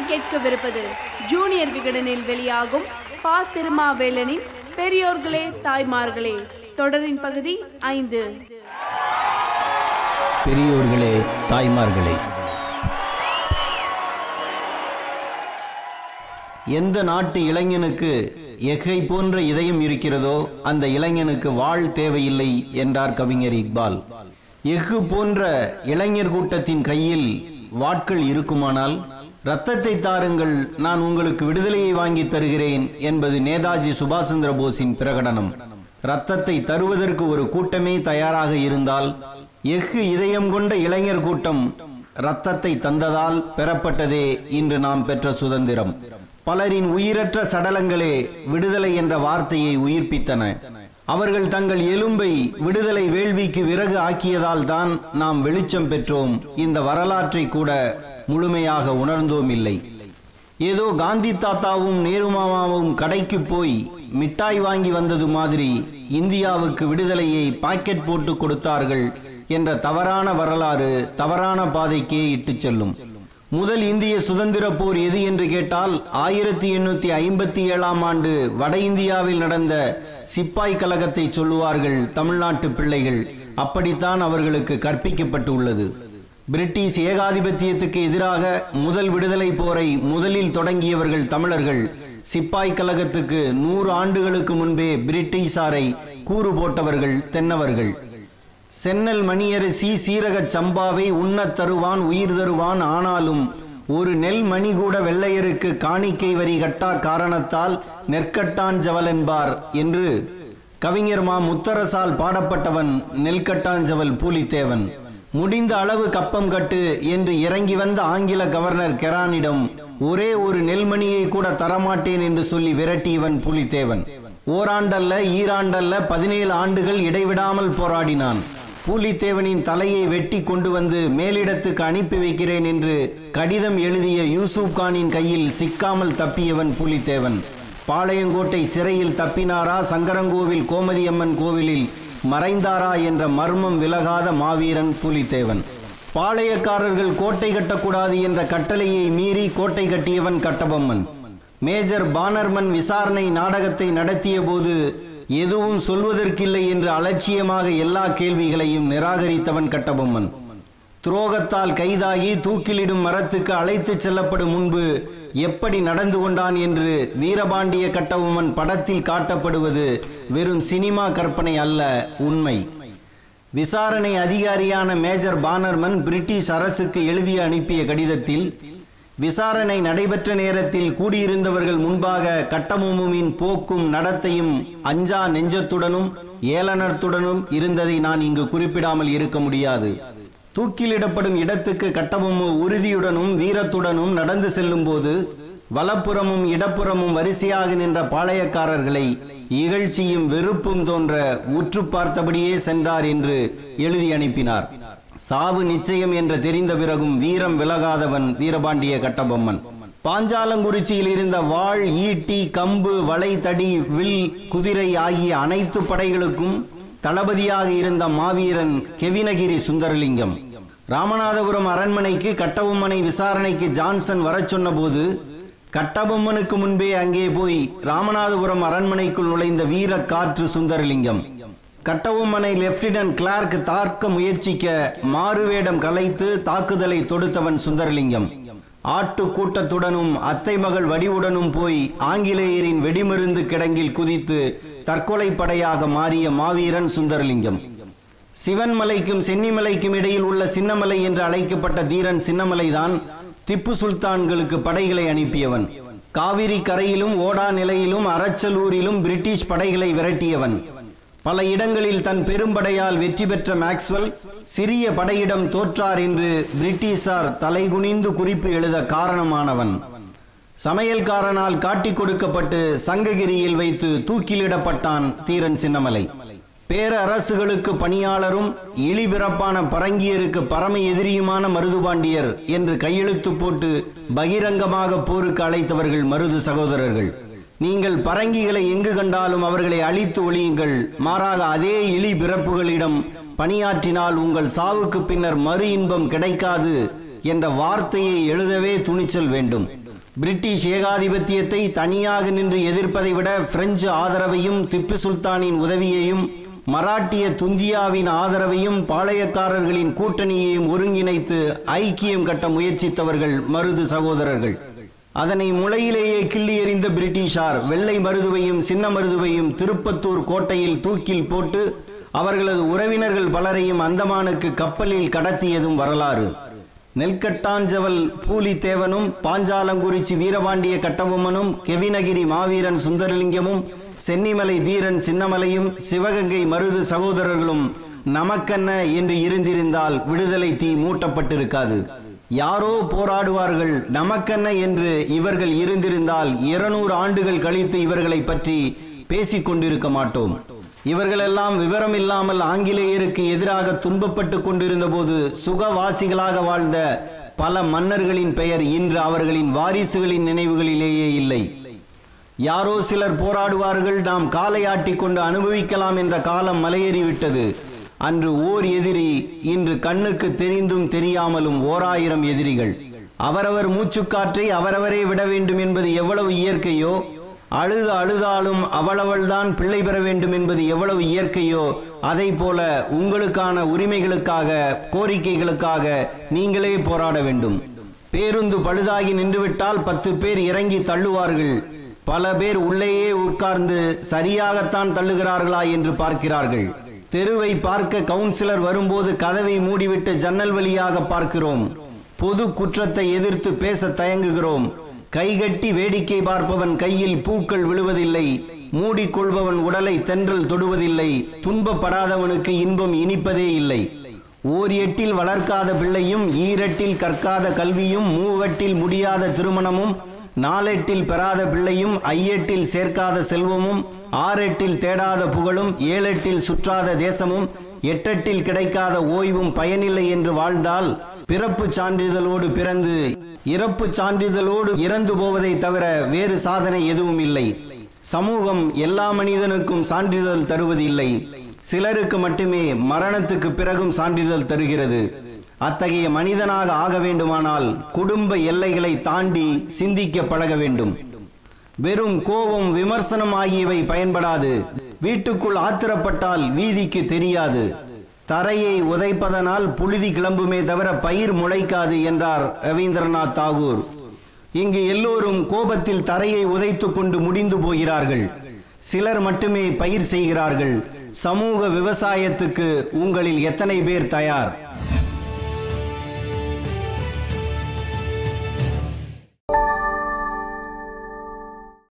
நீங்கள் கேட்கவிருப்பது ஜூனியர் விகடனில் வெளியாகும் பா திருமாவேலனின் பெரியோர்களே தாய்மார்களே தொடரின் பகுதி ஐந்து. பெரியோர்களே தாய்மார்களே. எந்த நாட்டு இளைஞனுக்கு எகை போன்ற இதயம் இருக்கிறதோ அந்த இளைஞனுக்கு வாழ் தேவையில்லை என்றார் கவிஞர் இக்பால். எஃகு போன்ற இளைஞர் கூட்டத்தின் கையில் வாட்கள் இருக்குமானால் ரத்தத்தை தாருங்கள் நான் உங்களுக்கு விடுதலையை வாங்கி தருகிறேன் என்பது நேதாஜி சுபாஷ் சந்திர போஸின் பிரகடனம். ரத்தத்தை தருவதற்கு ஒரு கூட்டமே தயாராக இருந்தால் எஃகு இதயம் கொண்ட இளைஞர் கூட்டம் ரத்தத்தை தந்ததால் பெறப்பட்டதே இன்று நாம் பெற்ற சுதந்திரம். பலரின் உயிரற்ற சடலங்களே விடுதலை என்ற வார்த்தையை உயிர்ப்பித்தன. அவர்கள் தங்கள் எலும்பை விடுதலை வேள்விக்கு விறகு ஆக்கியதால் தான் நாம் வெளிச்சம் பெற்றோம். இந்த வரலாற்றை கூட முழுமையாக உணர்ந்தோம் இல்லை. ஏதோ காந்தி தாத்தாவும் நேருமாமாவும் கடைக்கு போய் மிட்டாய் வாங்கி வந்தது மாதிரி இந்தியாவுக்கு விடுதலையை பாக்கெட் போட்டு கொடுத்தார்கள் என்ற தவறான வரலாறு தவறான பாதைக்கே இட்டுச் செல்லும். முதல் இந்திய சுதந்திர போர் எது என்று கேட்டால் ஆயிரத்தி எண்ணூத்தி ஐம்பத்தி ஏழாம் ஆண்டு வட இந்தியாவில் நடந்த சிப்பாய் கழகத்தை சொல்லுவார்கள் தமிழ்நாட்டு பிள்ளைகள். அப்படித்தான் அவர்களுக்கு கற்பிக்கப்பட்டு உள்ளது. பிரிட்டிஷ் ஏகாதிபத்தியத்துக்கு எதிராக முதல் விடுதலை போரை முதலில் தொடங்கியவர்கள் தமிழர்கள். சிப்பாய் கழகத்துக்கு நூறு ஆண்டுகளுக்கு முன்பே பிரிட்டிஷாரை கூறு போட்டவர்கள் தென்னவர்கள். சென்னல் மணியரசி சீரகச் சம்பாவை உண்ணத் தருவான் உயிர் தருவான் ஆனாலும் ஒரு நெல் மணி கூட வெள்ளையருக்கு காணிக்கை வரி கட்டா காரணத்தால் நெற்கட்டான் ஜவல் என்பார் என்று கவிஞர் மா. முத்தரசால் பாடப்பட்டவன் நெல்கட்டாஞ்சவல் பூலித்தேவன். முடிந்த அளவு கப்பம் கட்டு என்று இறங்கி வந்த ஆங்கில கவர்னர் கெரானிடம் ஒரே ஒரு நெல்மணியை கூட தரமாட்டேன் என்று சொல்லி விரட்டியவன் புலித்தேவன். ஓராண்டல்ல ஈராண்டல்ல பதினேழு ஆண்டுகள் இடைவிடாமல் போராடினான். பூலித்தேவனின் தலையை வெட்டி கொண்டு வந்து மேலிடத்துக்கு அனுப்பி வைக்கிறேன் என்று கடிதம் எழுதிய யூசுப் கானின் கையில் சிக்காமல் தப்பியவன் புலித்தேவன். பாளையங்கோட்டை சிறையில் தப்பினாரா? சங்கரங்கோவில் கோமதியம்மன் கோவிலில் மறைந்தாரா என்ற மர்மம் விலகாத மாவீரன் புலித்தேவன். பாளையக்காரர்கள் கோட்டை கட்டக்கூடாது என்ற கட்டளையை மீறி கோட்டை கட்டியவன் கட்டபொம்மன். மேஜர் பானர்மன் விசாரணை நாடகத்தை நடத்திய போது எதுவும் சொல்வதற்கில்லை என்று அலட்சியமாக எல்லா கேள்விகளையும் நிராகரித்தவன் கட்டபொம்மன். துரோகத்தால் கைதாகி தூக்கிலிடும் மரத்துக்கு அழைத்துச் செல்லப்படும் முன்பு எப்படி நடந்து கொண்டான் என்று வீரபாண்டிய கட்டபொம்மன் படத்தில் காட்டப்படுவது வெறும் சினிமா கற்பனை அல்ல உண்மை. விசாரணை அதிகாரியான மேஜர் பானர்மன் பிரிட்டிஷ் அரசுக்கு எழுதி அனுப்பிய கடிதத்தில் விசாரணை நடைபெற்ற நேரத்தில் கூடியிருந்தவர்கள் முன்பாக கட்டமுமுமின் போக்கும் நடத்தையும் அஞ்சா நெஞ்சத்துடனும் ஏளனத்துடனும் இருந்ததை நான் இங்கு குறிப்பிடாமல் இருக்க முடியாது. தூக்கிலிடப்படும் இடத்துக்கு கட்டபொம்மு உறுதியுடனும் வீரத்துடனும் நடந்து செல்லும் போது வலப்புறமும் இடப்புறமும் வரிசையாக நின்ற பாளையக்காரர்களை இகழ்ச்சியும் வெறுப்பும் தோன்ற உற்று பார்த்தபடியே சென்றார் என்று எழுதி அனுப்பினார். சாவு நிச்சயம் என்று தெரிந்த பிறகும் வீரம் விலகாதவன் வீரபாண்டிய கட்டபொம்மன். பாஞ்சாலங்குறிச்சியில் இருந்த வாள் ஈட்டி கம்பு வளை தடி வில் குதிரை ஆகிய அனைத்து படைகளுக்கும் தளபதியாக இருந்த மாவீரன் கெவினகிரி சுந்தரலிங்கம். ராமநாதபுரம் அரண்மனைக்கு கட்டபொம்மனை விசாரணைக்கு ஜான்சன் வரச் சொன்னபோது கட்டபொம்மனுக்கு முன்பே அங்கே போய் ராமநாதபுரம் அரண்மனைக்குள் நுழைந்த வீர காற்று சுந்தரலிங்கம். கட்டபொம்மனை லெப்டினன்ட் கிளார்க் தாக்க முயற்சிக்க மாறுவேடம் கலைத்து தாக்குதலை தொடுத்தவன் சுந்தரலிங்கம். ஆட்டு கூட்டத்துடனும் அத்தை மகள் வடிவுடனும் போய் ஆங்கிலேயரின் வெடிமருந்து கிடங்கில் குதித்து தற்கொலை படையாக மாறிய மாவீரன் சுந்தரலிங்கம். சிவன்மலைக்கும் சென்னிமலைக்கும் இடையில் உள்ள சின்னமலை என்று அழைக்கப்பட்ட தீரன் சின்னமலைதான் திப்பு சுல்தான்களுக்கு படைகளை அனுப்பியவன். காவிரி கரையிலும் ஓடா நிலையிலும் அரச்சலூரிலும் பிரிட்டிஷ் படைகளை விரட்டியவன். பல இடங்களில் தன் பெரும்படையால் வெற்றி பெற்ற மேக்ஸ்வெல் சிறிய படையிடம் தோற்றார் என்று பிரிட்டிஷார் தலைகுனிந்து குறிப்பு எழுத காரணமானவன். சமையல்காரனால் காட்டி கொடுக்கப்பட்டு சங்ககிரியில் வைத்து தூக்கிலிடப்பட்டான் தீரன் சின்னமலை. பேரரசுகளுக்கு பணியாளரும் இழிபிறப்பான பரங்கியருக்கு பரம எதிரியுமான மருதுபாண்டியர் என்று கையெழுத்து போட்டு பகிரங்கமாக போருக்கு அழைத்தவர்கள் மருது சகோதரர்கள். நீங்கள் பரங்கிகளை எங்கு கண்டாலும் அவர்களை அழித்து ஒழியுங்கள். மாறாக அதே இழி பிறப்புகளிடம் பணியாற்றினால் உங்கள் சாவுக்கு பின்னர் மறு இன்பம் கிடைக்காது என்ற வார்த்தையை எழுதவே துணிச்சல் வேண்டும். பிரிட்டிஷ் ஏகாதிபத்தியத்தை தனியாக நின்று எதிர்ப்பதை விட பிரெஞ்சு ஆதரவையும் திப்பு சுல்தானின் உதவியையும் மராட்டிய துந்தியாவின் ஆதரவையும் பாளையக்காரர்களின் கூட்டணியையும் ஒருங்கிணைத்து ஐக்கியம் கட்ட முயற்சித்தவர்கள் மருது சகோதரர்கள். அதனை முளையிலேயே கிள்ளி எறிந்த பிரிட்டிஷார் வெள்ளை மருதுவையும் சின்ன மருதுவையும் திருப்பத்தூர் கோட்டையில் தூக்கில் போட்டு அவர்களது உறவினர்கள் பலரையும் அந்தமானுக்கு கப்பலில் கடத்தியதும் வரலாறு. நெல்கட்டாஞ்சவல் பூலித்தேவனும் பாஞ்சாலங்குறிச்சி வீரபாண்டிய கட்டபொம்மனும் கெவினகிரி மாவீரன் சுந்தரலிங்கமும் சென்னிமலை வீரன் சின்னமலையும் சிவகங்கை மருது சகோதரர்களும் நமக்கென்ன என்று இருந்திருந்தால் விடுதலை தீ மூட்டப்பட்டிருக்காது. யாரோ போராடுவார்கள் நமக்கென்ன என்று இவர்கள் இருந்திருந்தால் இருநூறு ஆண்டுகள் கழித்து இவர்களை பற்றி பேசிக் கொண்டிருக்க மாட்டோம். இவர்களெல்லாம் விவரம் இல்லாமல் ஆங்கிலேயருக்கு எதிராக துன்பப்பட்டு கொண்டிருந்த போது சுகவாசிகளாக வாழ்ந்த பல மன்னர்களின் பெயர் இன்று அவர்களின் வாரிசுகளின் நினைவுகளிலேயே இல்லை. யாரோ சிலர் போராடுவார்கள் நாம் காலை ஆட்டிக் கொண்டு அனுபவிக்கலாம் என்ற காலம் மலையேறிவிட்டது. அன்று ஓர் எதிரி இன்று கண்ணுக்கு தெரிந்தும் தெரியாமலும் ஓராயிரம் எதிரிகள். அவரவர் மூச்சுக்காற்றை அவரவரே விட வேண்டும் என்பது எவ்வளவு இயற்கையோ அழுது அழுதாலும் அவளவள்தான் பிள்ளை பெற வேண்டும் என்பது எவ்வளவு இயற்கையோ அதை போல உங்களுக்கான உரிமைகளுக்காக கோரிக்கைகளுக்காக நீங்களே போராட வேண்டும். பேருந்து பழுதாகி நின்றுவிட்டால் பத்து பேர் இறங்கி தள்ளுவார்கள். பல பேர் உள்ளேயே உட்கார்ந்து சரியாகத்தான் தள்ளுகிறார்களா என்று பார்க்கிறார்கள். தெருவை பார்க்க கவுன்சிலர் வரும்போது கதவை மூடிவிட்டு ஜன்னல் வழியாக பார்க்கிறோம். பொது குற்றத்தை எதிர்த்து பேச தயங்குகிறோம். கைகட்டி வேடிக்கை பார்ப்பவன் கையில் பூக்கள் விழுவதில்லை. மூடிக்கொள்பவன் உடலை தென்றல் தொடுவதில்லை. துன்பப்படாதவனுக்கு இன்பம் இனிப்பதே இல்லை. ஓர் எட்டில் வளர்க்காத பிள்ளையும் ஈரட்டில் கற்காத கல்வியும் மூவெட்டில் முடியாத திருமணமும் நாலெட்டில் பெறாத பிள்ளையும் ஐயெட்டில் சேர்க்காத செல்வமும் ஆறெட்டில் தேடாத புகழும் ஏழெட்டில் சுற்றாத தேசமும் எட்டெட்டில் கிடைக்காத ஓய்வும் பயனில்லை என்று வாழ்ந்தால் பிறப்பு சான்றிதழோடு பிறந்து இறப்பு சான்றிதழோடு இறந்து போவதை தவிர வேறு சாதனை எதுவும் இல்லை. சமூகம் எல்லா மனிதனுக்கும் சான்றிதழ் தருவது இல்லை சிலருக்கு மட்டுமே மரணத்துக்கு பிறகும் சான்றிதழ் தருகிறது. அத்தகைய மனிதனாக ஆக வேண்டுமானால் குடும்ப எல்லைகளை தாண்டி சிந்திக்க பழக வேண்டும். வெறும் கோபம் விமர்சனம் ஆகியவை பயன்படாது. வீட்டுக்குள் ஆத்திரப்பட்டால் வீதிக்கு தெரியாது. தரையை உதைப்பதனால் புழுதி கிளம்புமே தவிர பயிர் முளைக்காது என்றார் ரவீந்திரநாத் தாகூர். இங்கு எல்லோரும் கோபத்தில் தரையை உதைத்து கொண்டு முடிந்து போகிறார்கள். சிலர் மட்டுமே பயிர் செய்கிறார்கள். சமூக விவசாயத்துக்கு உங்களில் எத்தனை பேர் தயார்?